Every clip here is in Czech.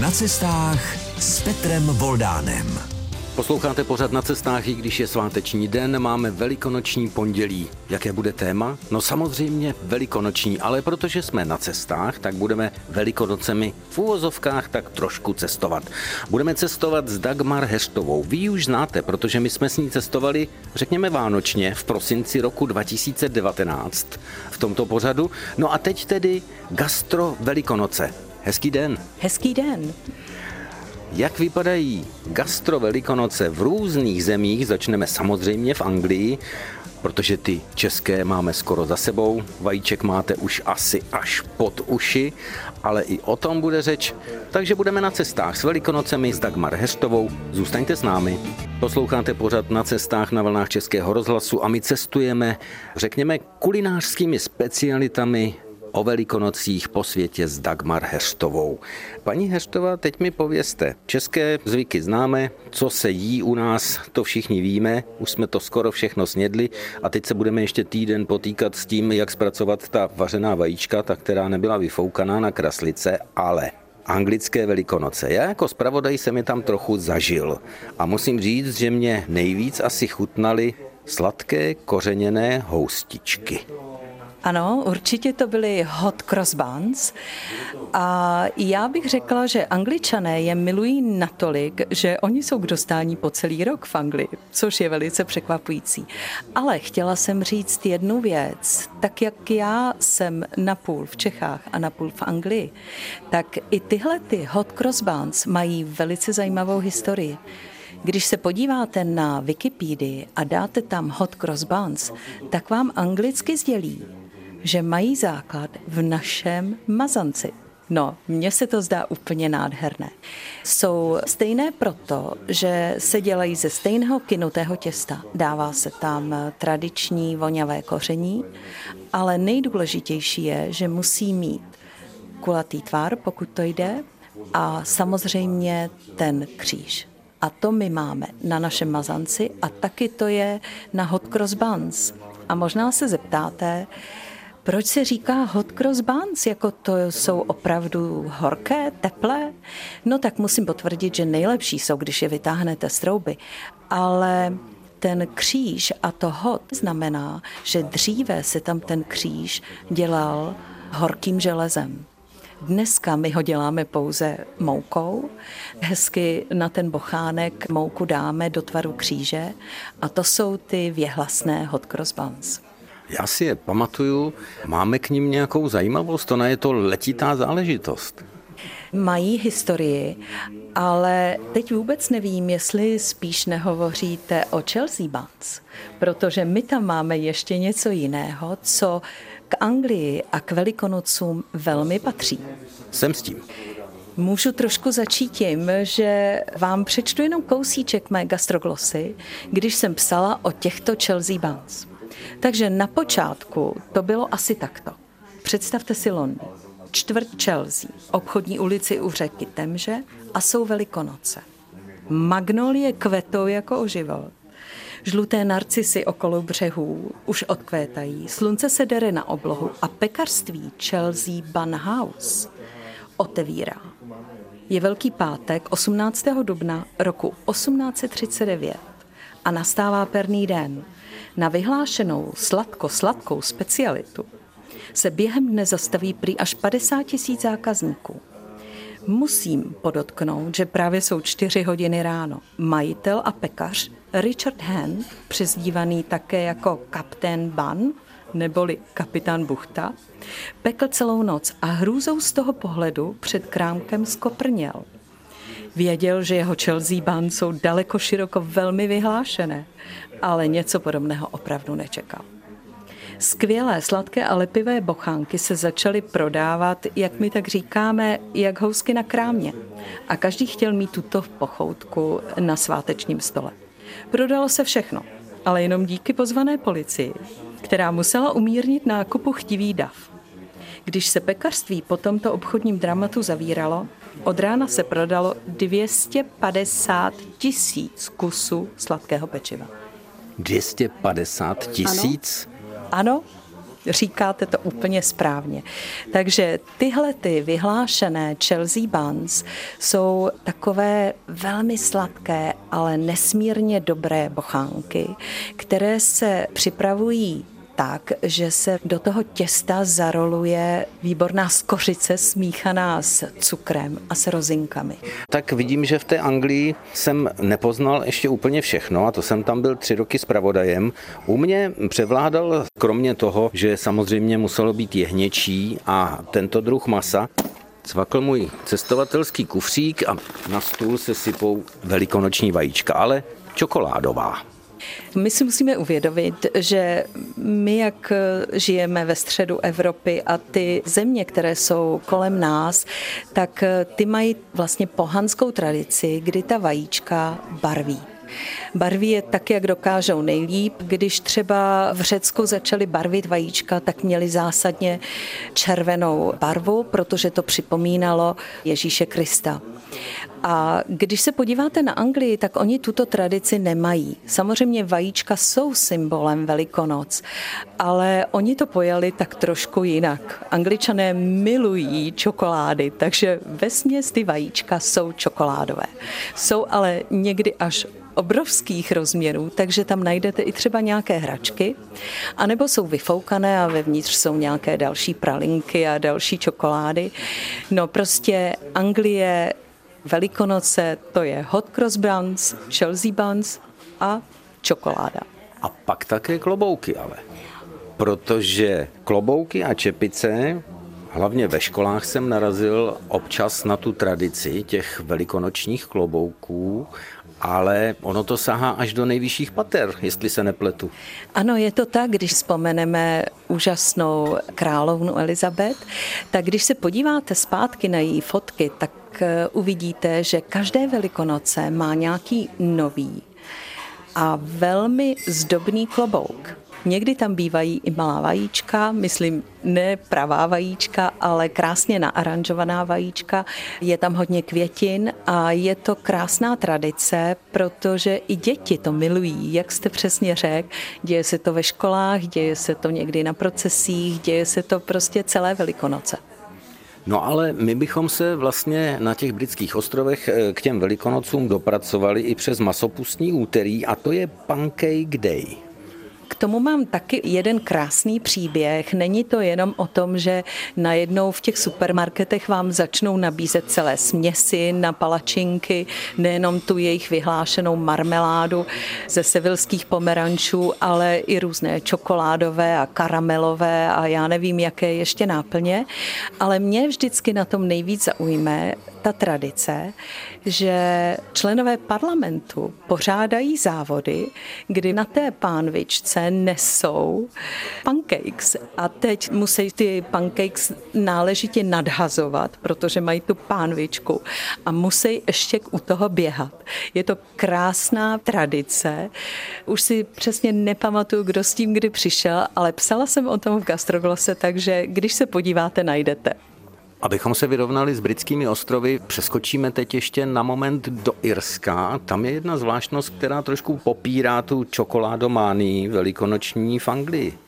Na cestách s Petrem Voldánem. Posloucháte pořád na cestách, i když je sváteční den, máme velikonoční pondělí. Jaké bude téma? No samozřejmě velikonoční, ale protože jsme na cestách, tak budeme velikonocemi v úvozovkách tak trošku cestovat. Budeme cestovat s Dagmar Heštovou. Vy už znáte, protože my jsme s ní cestovali, řekněme vánočně, v prosinci roku 2019 v tomto pořadu. No a teď tedy gastro velikonoce. Hezký den. Hezký den. Jak vypadají gastro velikonoce v různých zemích? Začneme samozřejmě v Anglii, protože ty české máme skoro za sebou. Vajíček máte už asi až pod uši, ale i o tom bude řeč. Takže budeme na cestách s Velikonocemi s Dagmar Heštovou. Zůstaňte s námi. Posloucháte pořad na cestách na vlnách Českého rozhlasu a my cestujeme, řekněme, kulinářskými specialitami o velikonocích po světě s Dagmar Heštovou. Paní Heštová, teď mi povězte, české zvyky známe, co se jí u nás, to všichni víme, už jsme to skoro všechno snědli a teď se budeme ještě týden potýkat s tím, jak zpracovat ta vařená vajíčka, ta, která nebyla vyfoukaná na kraslice, ale anglické velikonoce. Já jako zpravodaj jsem je tam trochu zažil a musím říct, že mě nejvíc asi chutnaly sladké kořeněné houstičky. Ano, určitě to byly hot cross buns. A já bych řekla, že angličané je milují natolik, že oni jsou k dostání po celý rok v Anglii, což je velice překvapující. Ale chtěla jsem říct jednu věc. Tak jak já jsem napůl v Čechách a napůl v Anglii, tak i tyhle ty hot cross buns mají velice zajímavou historii. Když se podíváte na Wikipedii a dáte tam hot cross buns, tak vám anglicky sdělí, že mají základ v našem mazanci. No, mně se to zdá úplně nádherné. Jsou stejné proto, že se dělají ze stejného kinutého těsta. Dává se tam tradiční voňavé koření, ale nejdůležitější je, že musí mít kulatý tvar, pokud to jde, a samozřejmě ten kříž. A to my máme na našem mazanci a taky to je na hot cross buns. A možná se zeptáte, proč se říká hot cross buns? Jako to jsou opravdu horké, teplé? No tak musím potvrdit, že nejlepší jsou, když je vytáhnete z trouby. Ale ten kříž a to hot znamená, že dříve se tam ten kříž dělal horkým železem. Dneska my ho děláme pouze moukou. Hezky na ten bochánek mouku dáme do tvaru kříže a to jsou ty věhlasné hot cross buns. Já si je pamatuju, máme k ním nějakou zajímavost, ona je to letitá záležitost. Mají historii, ale teď vůbec nevím, jestli spíš nehovoříte o Chelsea Buns, protože my tam máme ještě něco jiného, co k Anglii a k Velikonocům velmi patří. Jsem s tím. Můžu trošku začít tím, že vám přečtu jenom kousíček mé gastroglosy, když jsem psala o těchto Chelsea Buns. Takže na počátku to bylo asi takto. Představte si Londýn, čtvrt Chelsea, obchodní ulici u řeky Temže a jsou velikonoce. Magnolie kvetou jako o život. Žluté narcisy okolo břehů už odkvétají, slunce se dere na oblohu a pekařství Chelsea Bun House otevírá. Je Velký pátek 18. dubna roku 1839 a nastává perný den – na vyhlášenou sladko-sladkou specialitu se během dne zastaví prý až 50 tisíc zákazníků. Musím podotknout, že právě jsou čtyři hodiny ráno. Majitel a pekař Richard Hand, přezdívaný také jako kapitán Ban, neboli kapitán Buchta, pekl celou noc a hrůzou z toho pohledu před krámkem skoprněl. Věděl, že jeho Chelsea Ban jsou daleko široko velmi vyhlášené ale něco podobného opravdu nečekal. Skvělé sladké a lepivé bochánky se začaly prodávat, jak my tak říkáme, jak housky na krámě. A každý chtěl mít tuto pochoutku na svátečním stole. Prodalo se všechno, ale jenom díky pozvané policii, která musela umírnit nákupu chtivý dav. Když se pekařství po tomto obchodním dramatu zavíralo, od rána se prodalo 250 tisíc kusů sladkého pečiva. 250 tisíc? Ano. ano, Říkáte to úplně správně. Takže tyhle ty vyhlášené Chelsea Buns jsou takové velmi sladké, ale nesmírně dobré bochánky, které se připravují tak, že se do toho těsta zaroluje výborná skořice smíchaná s cukrem a s rozinkami. Tak vidím, že v té Anglii jsem nepoznal ještě úplně všechno a to jsem tam byl tři roky s pravodajem. U mě převládal, kromě toho, že samozřejmě muselo být jehněčí a tento druh masa, cvakl můj cestovatelský kufřík a na stůl se sypou velikonoční vajíčka, ale čokoládová. My si musíme uvědomit, že my, jak žijeme ve středu Evropy a ty země, které jsou kolem nás, tak ty mají vlastně pohanskou tradici, kdy ta vajíčka barví. Barví je tak, jak dokážou nejlíp. Když třeba v Řecku začali barvit vajíčka, tak měli zásadně červenou barvu, protože to připomínalo Ježíše Krista. A když se podíváte na Anglii, tak oni tuto tradici nemají. Samozřejmě vajíčka jsou symbolem Velikonoc, ale oni to pojali tak trošku jinak. Angličané milují čokolády, takže ve ty vajíčka jsou čokoládové. Jsou ale někdy až obrovských rozměrů, takže tam najdete i třeba nějaké hračky, anebo jsou vyfoukané a vevnitř jsou nějaké další pralinky a další čokolády. No prostě Anglie Velikonoce to je hot cross buns, Chelsea buns a čokoláda. A pak také klobouky ale. Protože klobouky a čepice Hlavně ve školách jsem narazil občas na tu tradici těch velikonočních klobouků, ale ono to sahá až do nejvyšších pater, jestli se nepletu. Ano, je to tak, když vzpomeneme úžasnou královnu Elizabet, tak když se podíváte zpátky na její fotky, tak eh, uvidíte, že každé velikonoce má nějaký nový a velmi zdobný klobouk. Někdy tam bývají i malá vajíčka, myslím ne pravá vajíčka, ale krásně naaranžovaná vajíčka. Je tam hodně květin a je to krásná tradice, protože i děti to milují, jak jste přesně řekl. Děje se to ve školách, děje se to někdy na procesích, děje se to prostě celé Velikonoce. No ale my bychom se vlastně na těch britských ostrovech eh, k těm velikonocům dopracovali i přes masopustní úterý a to je Pancake Day. K tomu mám taky jeden krásný příběh. Není to jenom o tom, že najednou v těch supermarketech vám začnou nabízet celé směsi na palačinky, nejenom tu jejich vyhlášenou marmeládu ze sevilských pomerančů, ale i různé čokoládové a karamelové a já nevím, jaké ještě náplně. Ale mě vždycky na tom nejvíc zaujme ta tradice, že členové parlamentu pořádají závody, kdy na té pánvičce nesou pancakes a teď musí ty pancakes náležitě nadhazovat, protože mají tu pánvičku a musí ještě u toho běhat. Je to krásná tradice. Už si přesně nepamatuju, kdo s tím kdy přišel, ale psala jsem o tom v Gastroglose, takže když se podíváte, najdete. Abychom se vyrovnali s britskými ostrovy, přeskočíme teď ještě na moment do Irska. Tam je jedna zvláštnost, která trošku popírá tu čokoládománii velikonoční v Anglii.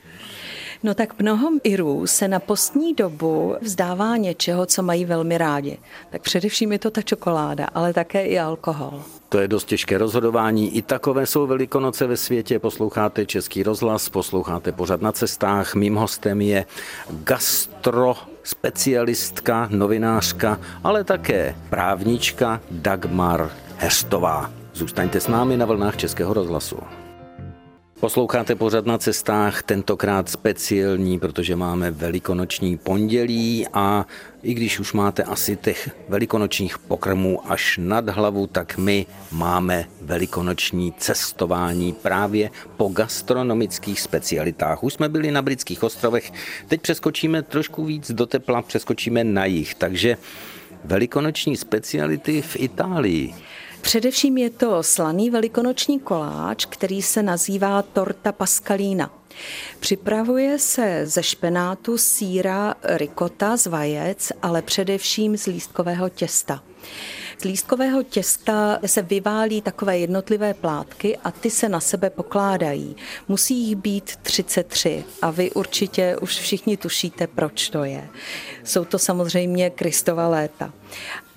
No tak mnoho Irů se na postní dobu vzdává něčeho, co mají velmi rádi. Tak především je to ta čokoláda, ale také i alkohol. To je dost těžké rozhodování. I takové jsou Velikonoce ve světě. Posloucháte Český rozhlas, posloucháte pořad na cestách. Mým hostem je gastro specialistka, novinářka, ale také právnička Dagmar Herstová. Zůstaňte s námi na vlnách Českého rozhlasu. Posloucháte pořad na cestách, tentokrát speciální, protože máme velikonoční pondělí a i když už máte asi těch velikonočních pokrmů až nad hlavu, tak my máme velikonoční cestování právě po gastronomických specialitách. Už jsme byli na britských ostrovech, teď přeskočíme trošku víc do tepla, přeskočíme na jich, takže velikonoční speciality v Itálii. Především je to slaný velikonoční koláč, který se nazývá torta pascalina. Připravuje se ze špenátu, síra, rikota z vajec, ale především z lístkového těsta. Z lístkového těsta se vyválí takové jednotlivé plátky a ty se na sebe pokládají. Musí jich být 33 a vy určitě už všichni tušíte, proč to je. Jsou to samozřejmě Kristova léta.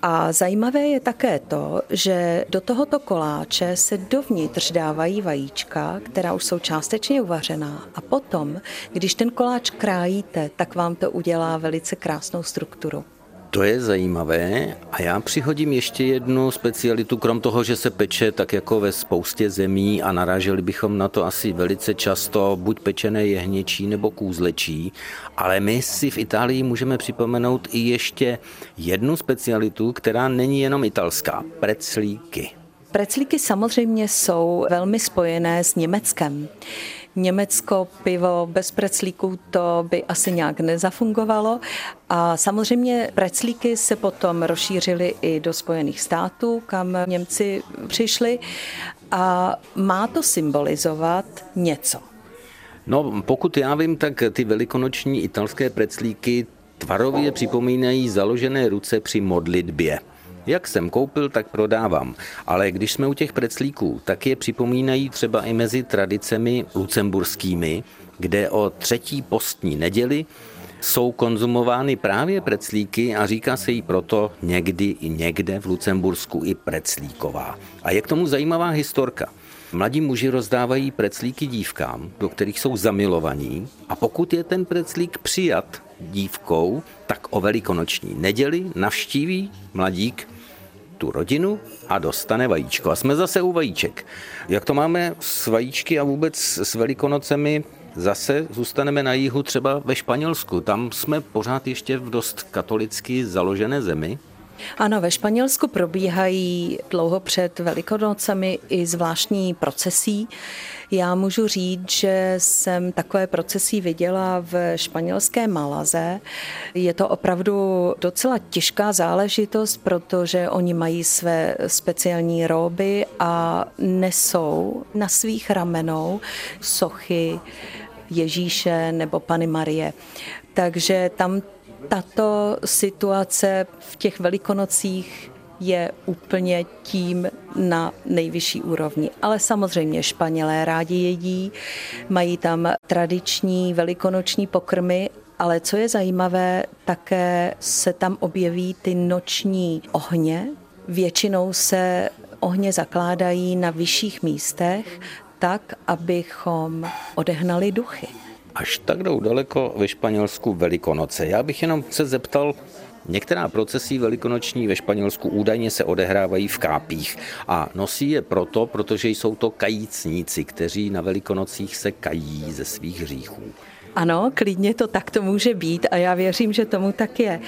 A zajímavé je také to, že do tohoto koláče se dovnitř dávají vajíčka, která už jsou částečně uvařená. A potom, když ten koláč krájíte, tak vám to udělá velice krásnou strukturu. To je zajímavé a já přihodím ještě jednu specialitu, krom toho, že se peče tak jako ve spoustě zemí a naráželi bychom na to asi velice často, buď pečené jehněčí nebo kůzlečí, ale my si v Itálii můžeme připomenout i ještě jednu specialitu, která není jenom italská, preclíky. Preclíky samozřejmě jsou velmi spojené s Německem. Německo pivo bez preclíků to by asi nějak nezafungovalo. A samozřejmě preclíky se potom rozšířily i do Spojených států, kam Němci přišli. A má to symbolizovat něco. No, pokud já vím, tak ty velikonoční italské preclíky tvarově připomínají založené ruce při modlitbě. Jak jsem koupil, tak prodávám. Ale když jsme u těch preclíků, tak je připomínají třeba i mezi tradicemi lucemburskými, kde o třetí postní neděli jsou konzumovány právě preclíky a říká se jí proto někdy i někde v Lucembursku i preclíková. A je k tomu zajímavá historka. Mladí muži rozdávají preclíky dívkám, do kterých jsou zamilovaní a pokud je ten preclík přijat dívkou, tak o velikonoční neděli navštíví mladík tu rodinu a dostane vajíčko. A jsme zase u vajíček. Jak to máme s vajíčky a vůbec s velikonocemi, Zase zůstaneme na jihu třeba ve Španělsku. Tam jsme pořád ještě v dost katolicky založené zemi. Ano, ve Španělsku probíhají dlouho před Velikonocemi i zvláštní procesí. Já můžu říct, že jsem takové procesí viděla v španělské Malaze. Je to opravdu docela těžká záležitost, protože oni mají své speciální róby a nesou na svých ramenou sochy Ježíše nebo Pany Marie. Takže tam tato situace v těch velikonocích je úplně tím na nejvyšší úrovni. Ale samozřejmě Španělé rádi jedí, mají tam tradiční velikonoční pokrmy, ale co je zajímavé, také se tam objeví ty noční ohně. Většinou se ohně zakládají na vyšších místech, tak, abychom odehnali duchy až tak jdou daleko ve Španělsku Velikonoce. Já bych jenom se zeptal, Některá procesí velikonoční ve Španělsku údajně se odehrávají v kápích a nosí je proto, protože jsou to kajícníci, kteří na velikonocích se kají ze svých hříchů. Ano, klidně to takto může být a já věřím, že tomu tak je.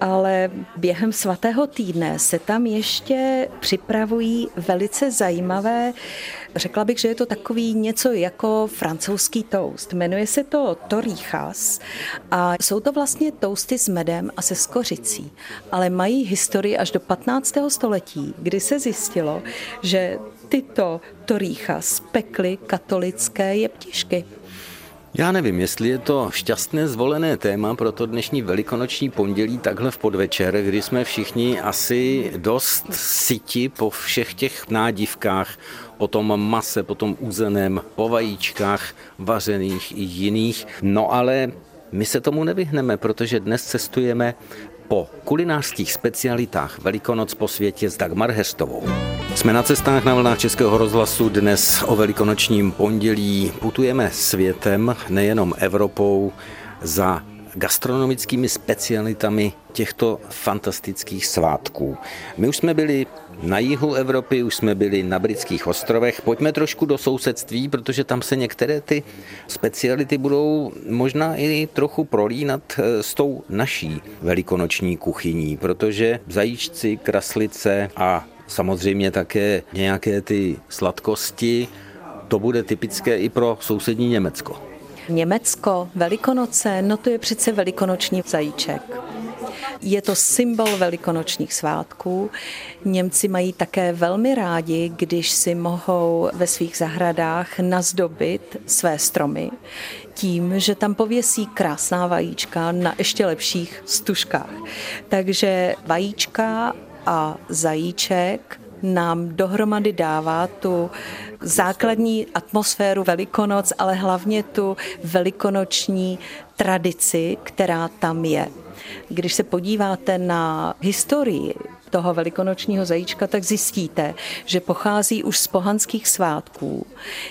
Ale během svatého týdne se tam ještě připravují velice zajímavé, řekla bych, že je to takový něco jako francouzský toast. Jmenuje se to torijas a jsou to vlastně toasty s medem a se skořicí, ale mají historii až do 15. století, kdy se zjistilo, že tyto torícha spekly katolické jeptišky. Já nevím, jestli je to šťastné zvolené téma pro to dnešní velikonoční pondělí takhle v podvečer, kdy jsme všichni asi dost syti po všech těch nádivkách, po tom mase, po tom uzeném, po vajíčkách vařených i jiných. No ale my se tomu nevyhneme, protože dnes cestujeme po kulinářských specialitách Velikonoc po světě s Dagmar Hestovou. Jsme na cestách na vlnách Českého rozhlasu. Dnes o velikonočním pondělí putujeme světem, nejenom Evropou, za gastronomickými specialitami těchto fantastických svátků. My už jsme byli na jihu Evropy, už jsme byli na britských ostrovech. Pojďme trošku do sousedství, protože tam se některé ty speciality budou možná i trochu prolínat eh, s tou naší velikonoční kuchyní, protože zajíčci, kraslice a samozřejmě také nějaké ty sladkosti, to bude typické i pro sousední Německo. Německo, Velikonoce, no to je přece velikonoční zajíček. Je to symbol velikonočních svátků. Němci mají také velmi rádi, když si mohou ve svých zahradách nazdobit své stromy tím, že tam pověsí krásná vajíčka na ještě lepších stužkách. Takže vajíčka a zajíček nám dohromady dává tu základní atmosféru Velikonoc, ale hlavně tu velikonoční tradici, která tam je. Když se podíváte na historii toho velikonočního zajíčka, tak zjistíte, že pochází už z pohanských svátků,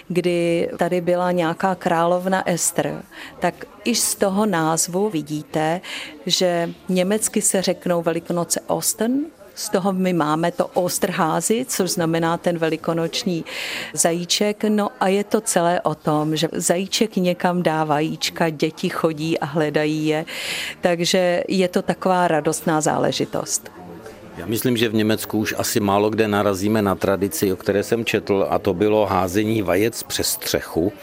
kdy tady byla nějaká královna Ester. Tak i z toho názvu vidíte, že německy se řeknou Velikonoce Osten, z toho my máme to Osterházy, což znamená ten velikonoční zajíček. No a je to celé o tom, že zajíček někam dá vajíčka, děti chodí a hledají je. Takže je to taková radostná záležitost. Já myslím, že v Německu už asi málo kde narazíme na tradici, o které jsem četl, a to bylo házení vajec přes střechu.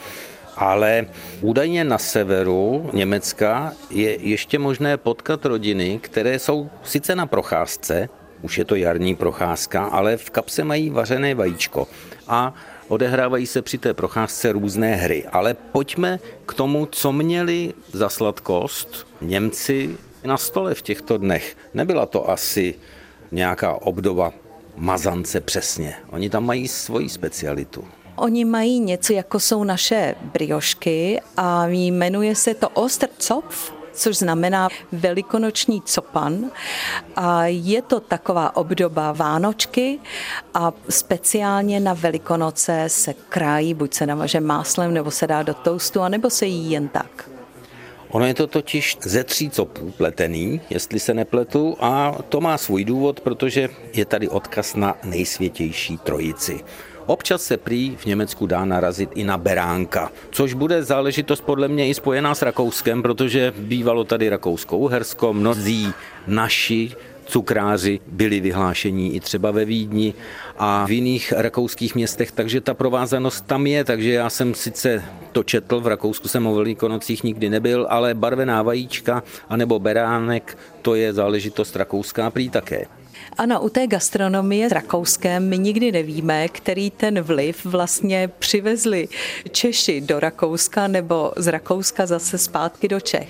Ale údajně na severu Německa je ještě možné potkat rodiny, které jsou sice na procházce, už je to jarní procházka, ale v kapse mají vařené vajíčko a odehrávají se při té procházce různé hry. Ale pojďme k tomu, co měli za sladkost Němci na stole v těchto dnech. Nebyla to asi nějaká obdoba mazance přesně. Oni tam mají svoji specialitu. Oni mají něco, jako jsou naše briošky a jmenuje se to Osterzopf což znamená velikonoční copan. A je to taková obdoba Vánočky a speciálně na Velikonoce se krájí, buď se namaže máslem, nebo se dá do toustu, anebo se jí jen tak. Ono je to totiž ze tří copů pletený, jestli se nepletu, a to má svůj důvod, protože je tady odkaz na nejsvětější trojici. Občas se prý v Německu dá narazit i na beránka, což bude záležitost podle mě i spojená s Rakouskem, protože bývalo tady Rakousko-Uhersko, mnozí naši cukráři byli vyhlášení i třeba ve Vídni a v jiných rakouských městech, takže ta provázanost tam je, takže já jsem sice to četl, v Rakousku jsem o Velikonocích nikdy nebyl, ale barvená vajíčka anebo beránek, to je záležitost rakouská prý také. Ano, u té gastronomie s Rakouskem my nikdy nevíme, který ten vliv vlastně přivezli Češi do Rakouska nebo z Rakouska zase zpátky do Čech.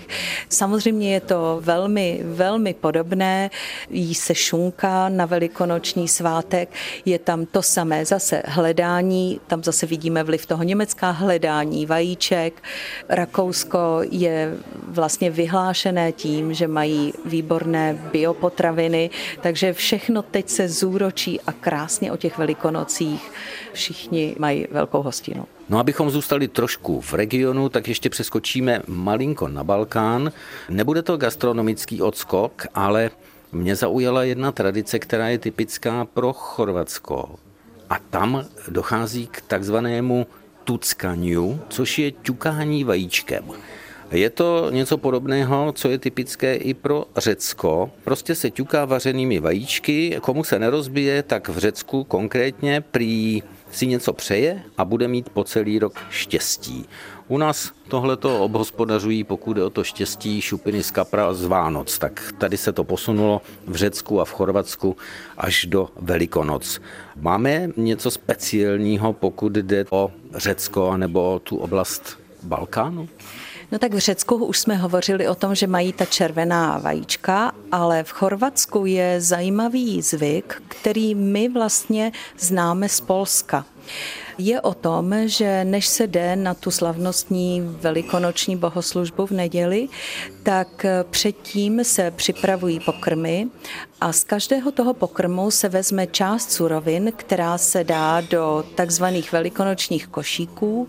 Samozřejmě je to velmi, velmi podobné. Jí se šunka na velikonoční svátek, je tam to samé zase hledání, tam zase vidíme vliv toho německá hledání vajíček. Rakousko je vlastně vyhlášené tím, že mají výborné biopotraviny, takže všechno teď se zúročí a krásně o těch velikonocích všichni mají velkou hostinu. No abychom zůstali trošku v regionu, tak ještě přeskočíme malinko na Balkán. Nebude to gastronomický odskok, ale mě zaujala jedna tradice, která je typická pro Chorvatsko. A tam dochází k takzvanému tuckaniu, což je ťukání vajíčkem. Je to něco podobného, co je typické i pro Řecko. Prostě se ťuká vařenými vajíčky, komu se nerozbije, tak v Řecku konkrétně prý si něco přeje a bude mít po celý rok štěstí. U nás tohleto obhospodařují, pokud je o to štěstí, šupiny z kapra z Vánoc. Tak tady se to posunulo v Řecku a v Chorvatsku až do Velikonoc. Máme něco speciálního, pokud jde o Řecko nebo tu oblast Balkánu? No tak v Řecku už jsme hovořili o tom, že mají ta červená vajíčka, ale v Chorvatsku je zajímavý zvyk, který my vlastně známe z Polska je o tom, že než se jde na tu slavnostní velikonoční bohoslužbu v neděli, tak předtím se připravují pokrmy a z každého toho pokrmu se vezme část surovin, která se dá do takzvaných velikonočních košíků.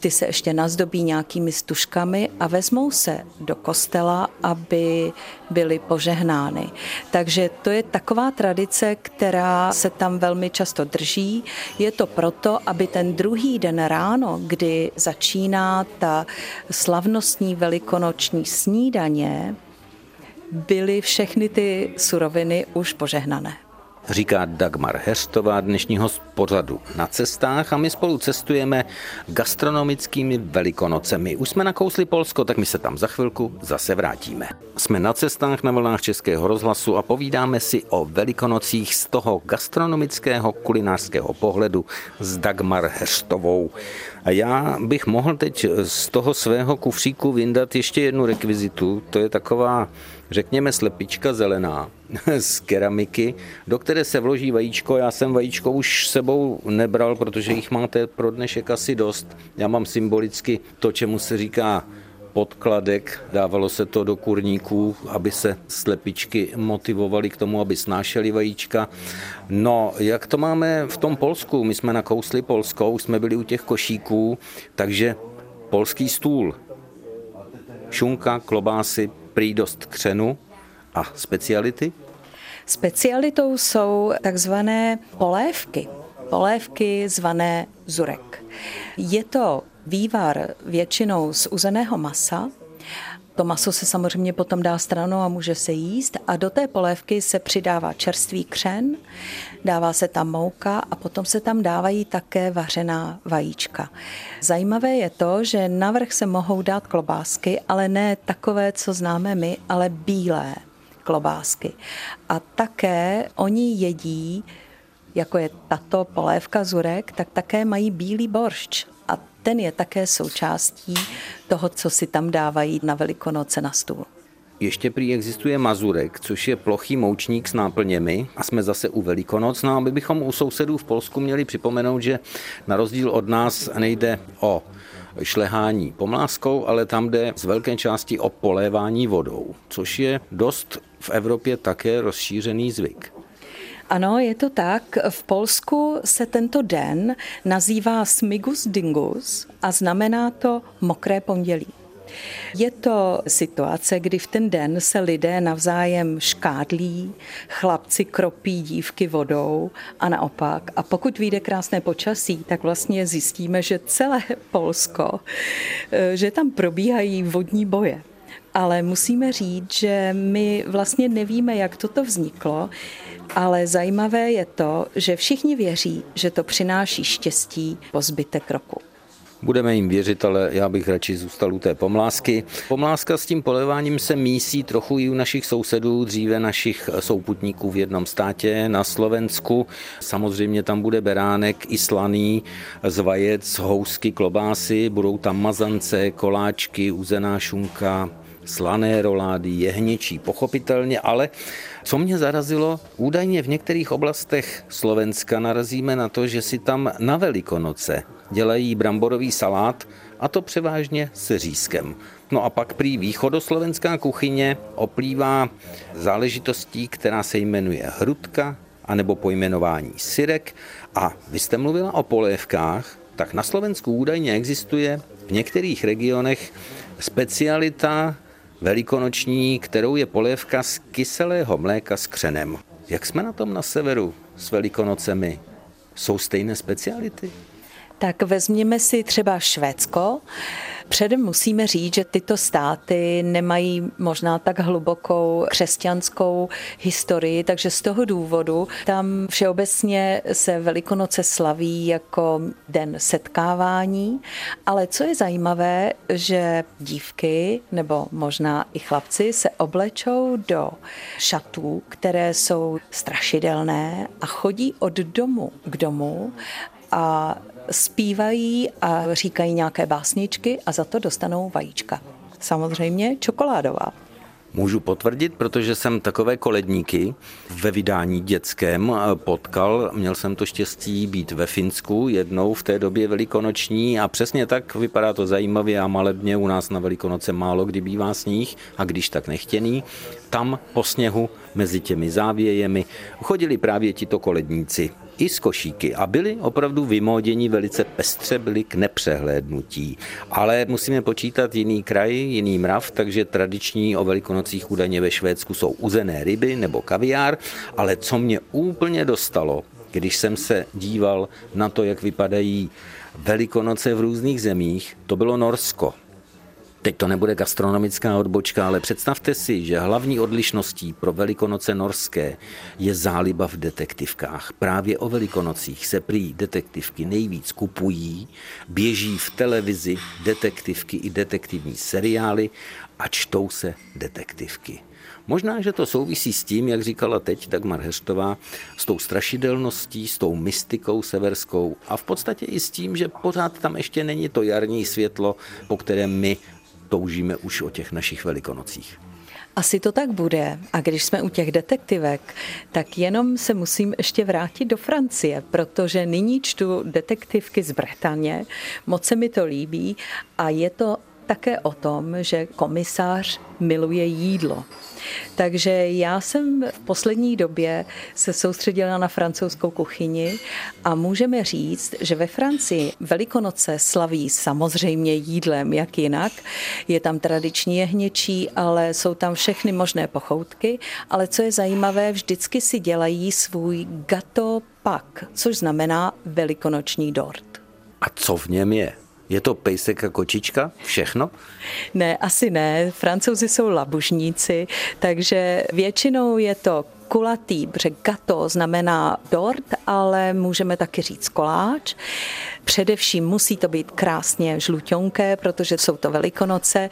Ty se ještě nazdobí nějakými stužkami a vezmou se do kostela, aby byly požehnány. Takže to je taková tradice, která se tam velmi často drží. Je to proto, aby ten druhý den ráno, kdy začíná ta slavnostní velikonoční snídaně, byly všechny ty suroviny už požehnané. Říká Dagmar Heřtová, dnešního pořadu na cestách a my spolu cestujeme gastronomickými velikonocemi. Už jsme nakousli Polsko, tak my se tam za chvilku zase vrátíme. Jsme na cestách na vlnách Českého rozhlasu a povídáme si o velikonocích z toho gastronomického kulinářského pohledu s Dagmar Heřtovou. A já bych mohl teď z toho svého kufříku vyndat ještě jednu rekvizitu, to je taková řekněme slepička zelená z keramiky, do které se vloží vajíčko. Já jsem vajíčko už sebou nebral, protože jich máte pro dnešek asi dost. Já mám symbolicky to, čemu se říká podkladek, dávalo se to do kurníků, aby se slepičky motivovaly k tomu, aby snášely vajíčka. No, jak to máme v tom Polsku? My jsme nakousli Polsko, už jsme byli u těch košíků, takže polský stůl, šunka, klobásy, prý dost křenu a speciality? Specialitou jsou takzvané polévky. Polévky zvané zurek. Je to vývar většinou z uzeného masa, to maso se samozřejmě potom dá stranou a může se jíst a do té polévky se přidává čerstvý křen, dává se tam mouka a potom se tam dávají také vařená vajíčka. Zajímavé je to, že navrh se mohou dát klobásky, ale ne takové, co známe my, ale bílé klobásky. A také oni jedí jako je tato polévka zurek, tak také mají bílý boršč ten je také součástí toho, co si tam dávají na Velikonoce na stůl. Ještě prý existuje mazurek, což je plochý moučník s náplněmi a jsme zase u Velikonoc. No aby bychom u sousedů v Polsku měli připomenout, že na rozdíl od nás nejde o šlehání pomláskou, ale tam jde z velké části o polévání vodou, což je dost v Evropě také rozšířený zvyk. Ano, je to tak. V Polsku se tento den nazývá Smigus Dingus a znamená to mokré pondělí. Je to situace, kdy v ten den se lidé navzájem škádlí, chlapci kropí dívky vodou a naopak. A pokud vyjde krásné počasí, tak vlastně zjistíme, že celé Polsko, eh, že tam probíhají vodní boje. Ale musíme říct, že my vlastně nevíme, jak toto vzniklo. Ale zajímavé je to, že všichni věří, že to přináší štěstí po zbytek roku. Budeme jim věřit, ale já bych radši zůstal u té pomlásky. Pomláska s tím poleváním se mísí trochu i u našich sousedů, dříve našich souputníků v jednom státě, na Slovensku. Samozřejmě tam bude beránek i slaný z vajec, housky, klobásy, budou tam mazance, koláčky, uzená šunka, slané rolády, jehněčí, pochopitelně, ale co mě zarazilo, údajně v některých oblastech Slovenska narazíme na to, že si tam na Velikonoce dělají bramborový salát, a to převážně se řízkem. No a pak prý východoslovenská kuchyně oplývá záležitostí, která se jmenuje hrudka, anebo pojmenování syrek. A vy jste mluvila o polévkách, tak na Slovensku údajně existuje v některých regionech specialita velikonoční, kterou je polévka z kyselého mléka s křenem. Jak jsme na tom na severu s velikonocemi? Jsou stejné speciality? Tak vezměme si třeba Švédsko. Předem musíme říct, že tyto státy nemají možná tak hlubokou křesťanskou historii, takže z toho důvodu tam všeobecně se Velikonoce slaví jako den setkávání, ale co je zajímavé, že dívky nebo možná i chlapci se oblečou do šatů, které jsou strašidelné a chodí od domu k domu a zpívají a říkají nějaké básničky a za to dostanou vajíčka. Samozřejmě čokoládová. Můžu potvrdit, protože jsem takové koledníky ve vydání dětském potkal. Měl jsem to štěstí být ve Finsku jednou v té době velikonoční a přesně tak vypadá to zajímavě a malebně. U nás na velikonoce málo kdy bývá sníh a když tak nechtěný. Tam po sněhu mezi těmi závějemi chodili právě tito koledníci i z košíky a byli opravdu vymóděni velice pestře, byli k nepřehlédnutí. Ale musíme počítat jiný kraj, jiný mrav, takže tradiční o velikonocích údajně ve Švédsku jsou uzené ryby nebo kaviár, ale co mě úplně dostalo, když jsem se díval na to, jak vypadají velikonoce v různých zemích, to bylo Norsko. Teď to nebude gastronomická odbočka, ale představte si, že hlavní odlišností pro Velikonoce norské je záliba v detektivkách. Právě o Velikonocích se prý detektivky nejvíc kupují, běží v televizi detektivky i detektivní seriály a čtou se detektivky. Možná, že to souvisí s tím, jak říkala teď Dagmar Heštová, s tou strašidelností, s tou mystikou severskou a v podstatě i s tím, že pořád tam ještě není to jarní světlo, po kterém my toužíme už o těch našich velikonocích. Asi to tak bude. A když jsme u těch detektivek, tak jenom se musím ještě vrátit do Francie, protože nyní čtu detektivky z Bretaně, moc se mi to líbí a je to také o tom, že komisář miluje jídlo. Takže já jsem v poslední době se soustředila na francouzskou kuchyni a můžeme říct, že ve Francii Velikonoce slaví samozřejmě jídlem, jak jinak. Je tam tradiční jehněčí, ale jsou tam všechny možné pochoutky. Ale co je zajímavé, vždycky si dělají svůj gato pak, což znamená velikonoční dort. A co v něm je? Je to pejsek a kočička? Všechno? Ne, asi ne. Francouzi jsou labužníci, takže většinou je to kulatý, protože gato znamená dort, ale můžeme taky říct koláč. Především musí to být krásně žluťonké, protože jsou to velikonoce.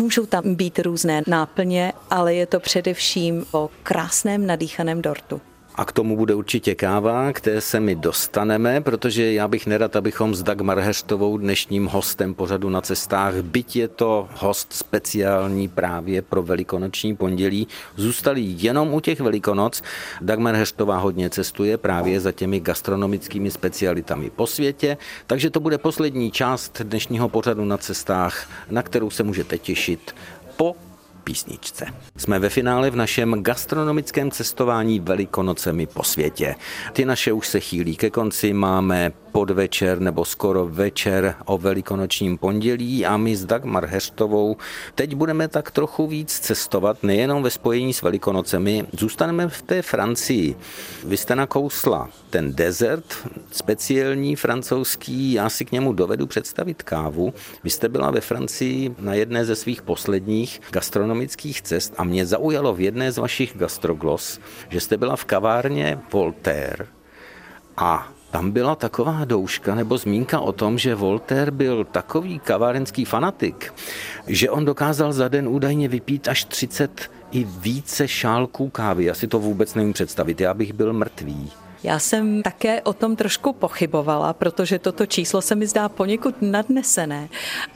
Můžou tam být různé náplně, ale je to především o krásném nadýchaném dortu. A k tomu bude určitě káva, které se mi dostaneme, protože já bych nerad, abychom s Dagmar Heštovou dnešním hostem pořadu na cestách, byť je to host speciální právě pro velikonoční pondělí, zůstali jenom u těch velikonoc. Dagmar Heštová hodně cestuje právě za těmi gastronomickými specialitami po světě, takže to bude poslední část dnešního pořadu na cestách, na kterou se můžete těšit po písničce. Jsme ve finále v našem gastronomickém cestování Velikonocemi po světě. Ty naše už se chýlí ke konci, máme podvečer nebo skoro večer o velikonočním pondělí a my s Dagmar Heštovou teď budeme tak trochu víc cestovat, nejenom ve spojení s Velikonocemi, zůstaneme v té Francii. Vy jste nakousla ten desert, speciální francouzský, já si k němu dovedu představit kávu. Vy jste byla ve Francii na jedné ze svých posledních gastronomických cest a mě zaujalo v jedné z vašich gastroglos, že jste byla v kavárně Voltaire a tam byla taková douška nebo zmínka o tom, že Voltaire byl takový kavárenský fanatik, že on dokázal za den údajně vypít až 30 i více šálků kávy. Já si to vůbec nevím představit, já bych byl mrtvý. Já jsem také o tom trošku pochybovala, protože toto číslo se mi zdá poněkud nadnesené,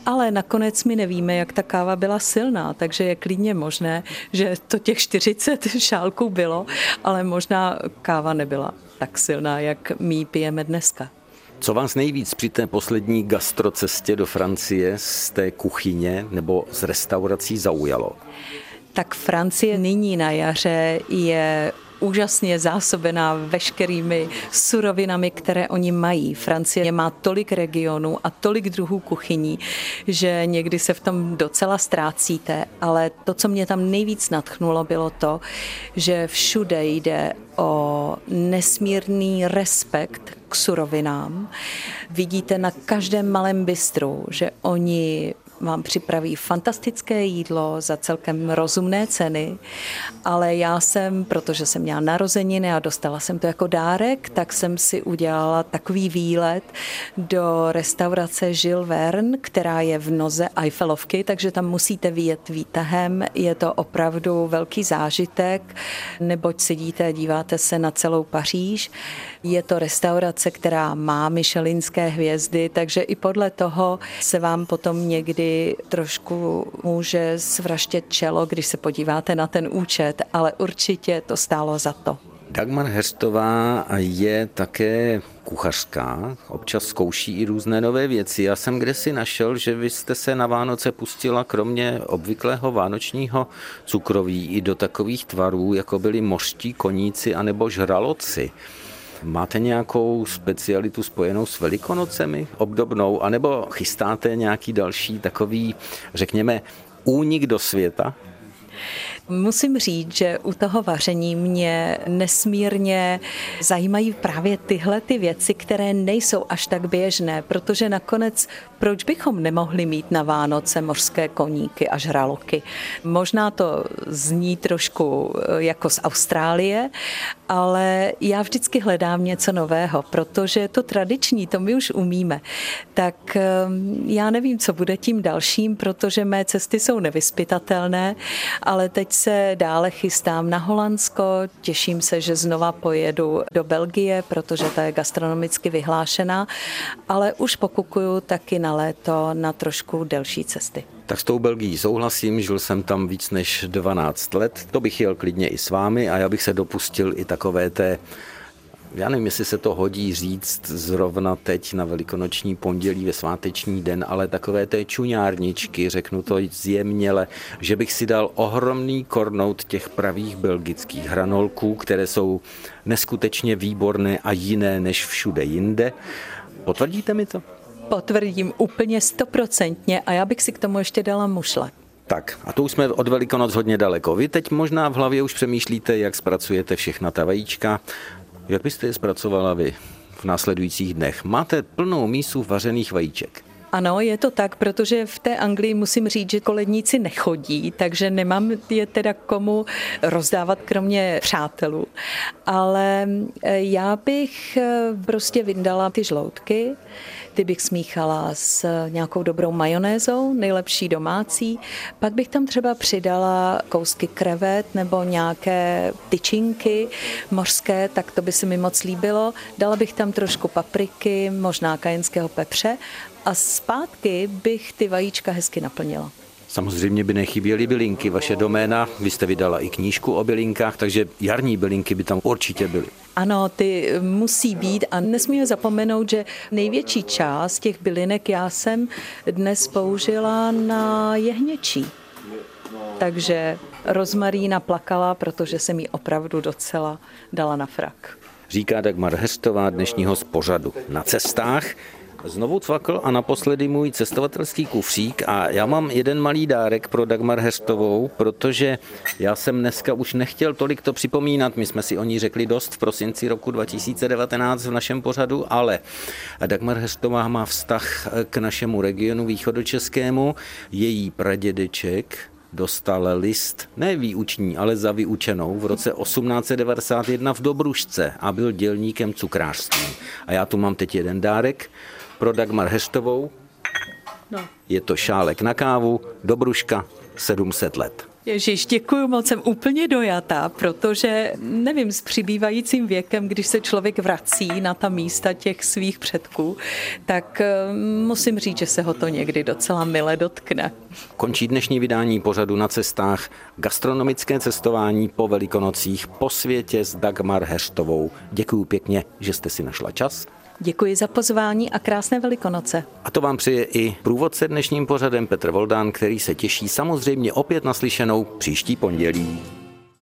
ale nakonec mi nevíme, jak ta káva byla silná, takže je klidně možné, že to těch 40 šálků bylo, ale možná káva nebyla tak silná, jak my pijeme dneska. Co vás nejvíc při té poslední gastrocestě do Francie z té kuchyně nebo z restaurací zaujalo? Tak Francie nyní na jaře je úžasně zásobená veškerými surovinami, které oni mají. Francie má tolik regionů a tolik druhů kuchyní, že někdy se v tom docela ztrácíte, ale to, co mě tam nejvíc natchnulo, bylo to, že všude jde o nesmírný respekt k surovinám. Vidíte na každém malém bistru, že oni vám připraví fantastické jídlo za celkem rozumné ceny, ale já jsem, protože jsem měla narozeniny a dostala jsem to jako dárek, tak jsem si udělala takový výlet do restaurace Gilles Verne, která je v noze Eiffelovky, takže tam musíte vyjet výtahem. Je to opravdu velký zážitek, neboť sedíte a díváte se na celou Paříž. Je to restaurace, která má Michelinské hvězdy, takže i podle toho se vám potom někdy trošku může svraštět čelo, když se podíváte na ten účet, ale určitě to stálo za to. Dagmar Herstová je také kuchařská, občas zkouší i různé nové věci. Já jsem kde si našel, že vy jste se na Vánoce pustila kromě obvyklého vánočního cukroví i do takových tvarů, jako byli mořští koníci anebo žraloci. Máte nějakou specialitu spojenou s Velikonocemi obdobnou, anebo chystáte nějaký další takový, řekněme, únik do světa? Musím říct, že u toho vaření mě nesmírně zajímají právě tyhle ty věci, které nejsou až tak běžné, protože nakonec proč bychom nemohli mít na Vánoce mořské koníky a žraloky? Možná to zní trošku eh, jako z Austrálie, ale já vždycky hledám něco nového, protože to tradiční, to my už umíme. Tak ehm, já nevím, co bude tím dalším, protože mé cesty jsou nevyspytatelné, ale teď se dále chystám na Holandsko, těším se, že znova pojedu do Belgie, protože ta je gastronomicky vyhlášená, ale už pokukuju taky na léto na trošku delší cesty. Tak s tou Belgií souhlasím, žil jsem tam víc než 12 let, to bych jel klidně i s vámi a já bych se dopustil i takové té já nevím, jestli se to hodí říct zrovna teď na velikonoční pondělí ve sváteční den, ale takové té čuňárničky, řeknu to zjemněle, že bych si dal ohromný kornout těch pravých belgických hranolků, které jsou neskutečně výborné a jiné než všude jinde. Potvrdíte mi to? Potvrdím úplně stoprocentně a já bych si k tomu ještě dala mušle. Tak a to už jsme od Velikonoc hodně daleko. Vy teď možná v hlavě už přemýšlíte, jak zpracujete všechna ta vajíčka. Jak byste je zpracovala vy v následujících dnech? Máte plnou mísu vařených vajíček. Ano, je to tak, protože v té Anglii musím říct, že koledníci nechodí, takže nemám je teda komu rozdávat kromě přátelů. Ale eh, já bych eh, prostě vyndala ty žloutky, ty bych smíchala s nějakou dobrou majonézou, nejlepší domácí. Pak bych tam třeba přidala kousky krevet nebo nějaké tyčinky mořské, tak to by se mi moc líbilo. Dala bych tam trošku papriky, možná kajenského pepře a zpátky bych ty vajíčka hezky naplnila. Samozřejmě by nechyběly bylinky, vaše doména, vy jste vydala i knížku o bylinkách, takže jarní bylinky by tam určitě byly. Ano, ty musí být a nesmíme zapomenout, že největší část těch bylinek já jsem dnes použila na jehněčí. Takže rozmarína plakala, protože se mi opravdu docela dala na frak. Říká Dagmar Hestová dnešního z pořadu na cestách. Znovu cvakl a naposledy můj cestovatelský kufřík a já mám jeden malý dárek pro Dagmar Hestovou, protože já jsem dneska už nechtěl tolik to připomínat, my jsme si o ní řekli dost v prosinci roku 2019 v našem pořadu, ale Dagmar Hestová má vztah k našemu regionu východočeskému, její pradědeček dostal list, ne výuční, ale za vyučenou v roce 1891 v Dobrušce a byl dělníkem cukrářství. A já tu mám teď jeden dárek pro Dagmar Hestovou. No. Je to šálek na kávu, Dobruška, 700 let. Ježíš, děkuji moc, jsem úplně dojatá, protože nevím, s přibývajícím věkem, když se člověk vrací na ta místa těch svých předků, tak eh, musím říct, že se ho to někdy docela mile dotkne. Končí dnešní vydání pořadu na cestách gastronomické cestování po Velikonocích po světě s Dagmar Heštovou. Děkuji pěkně, že jste si našla čas. Děkuji za pozvání a krásné velikonoce. A to vám přeje i průvodce dnešním pořadem Petr Voldán, který se těší samozřejmě opět naslyšenou příští pondělí.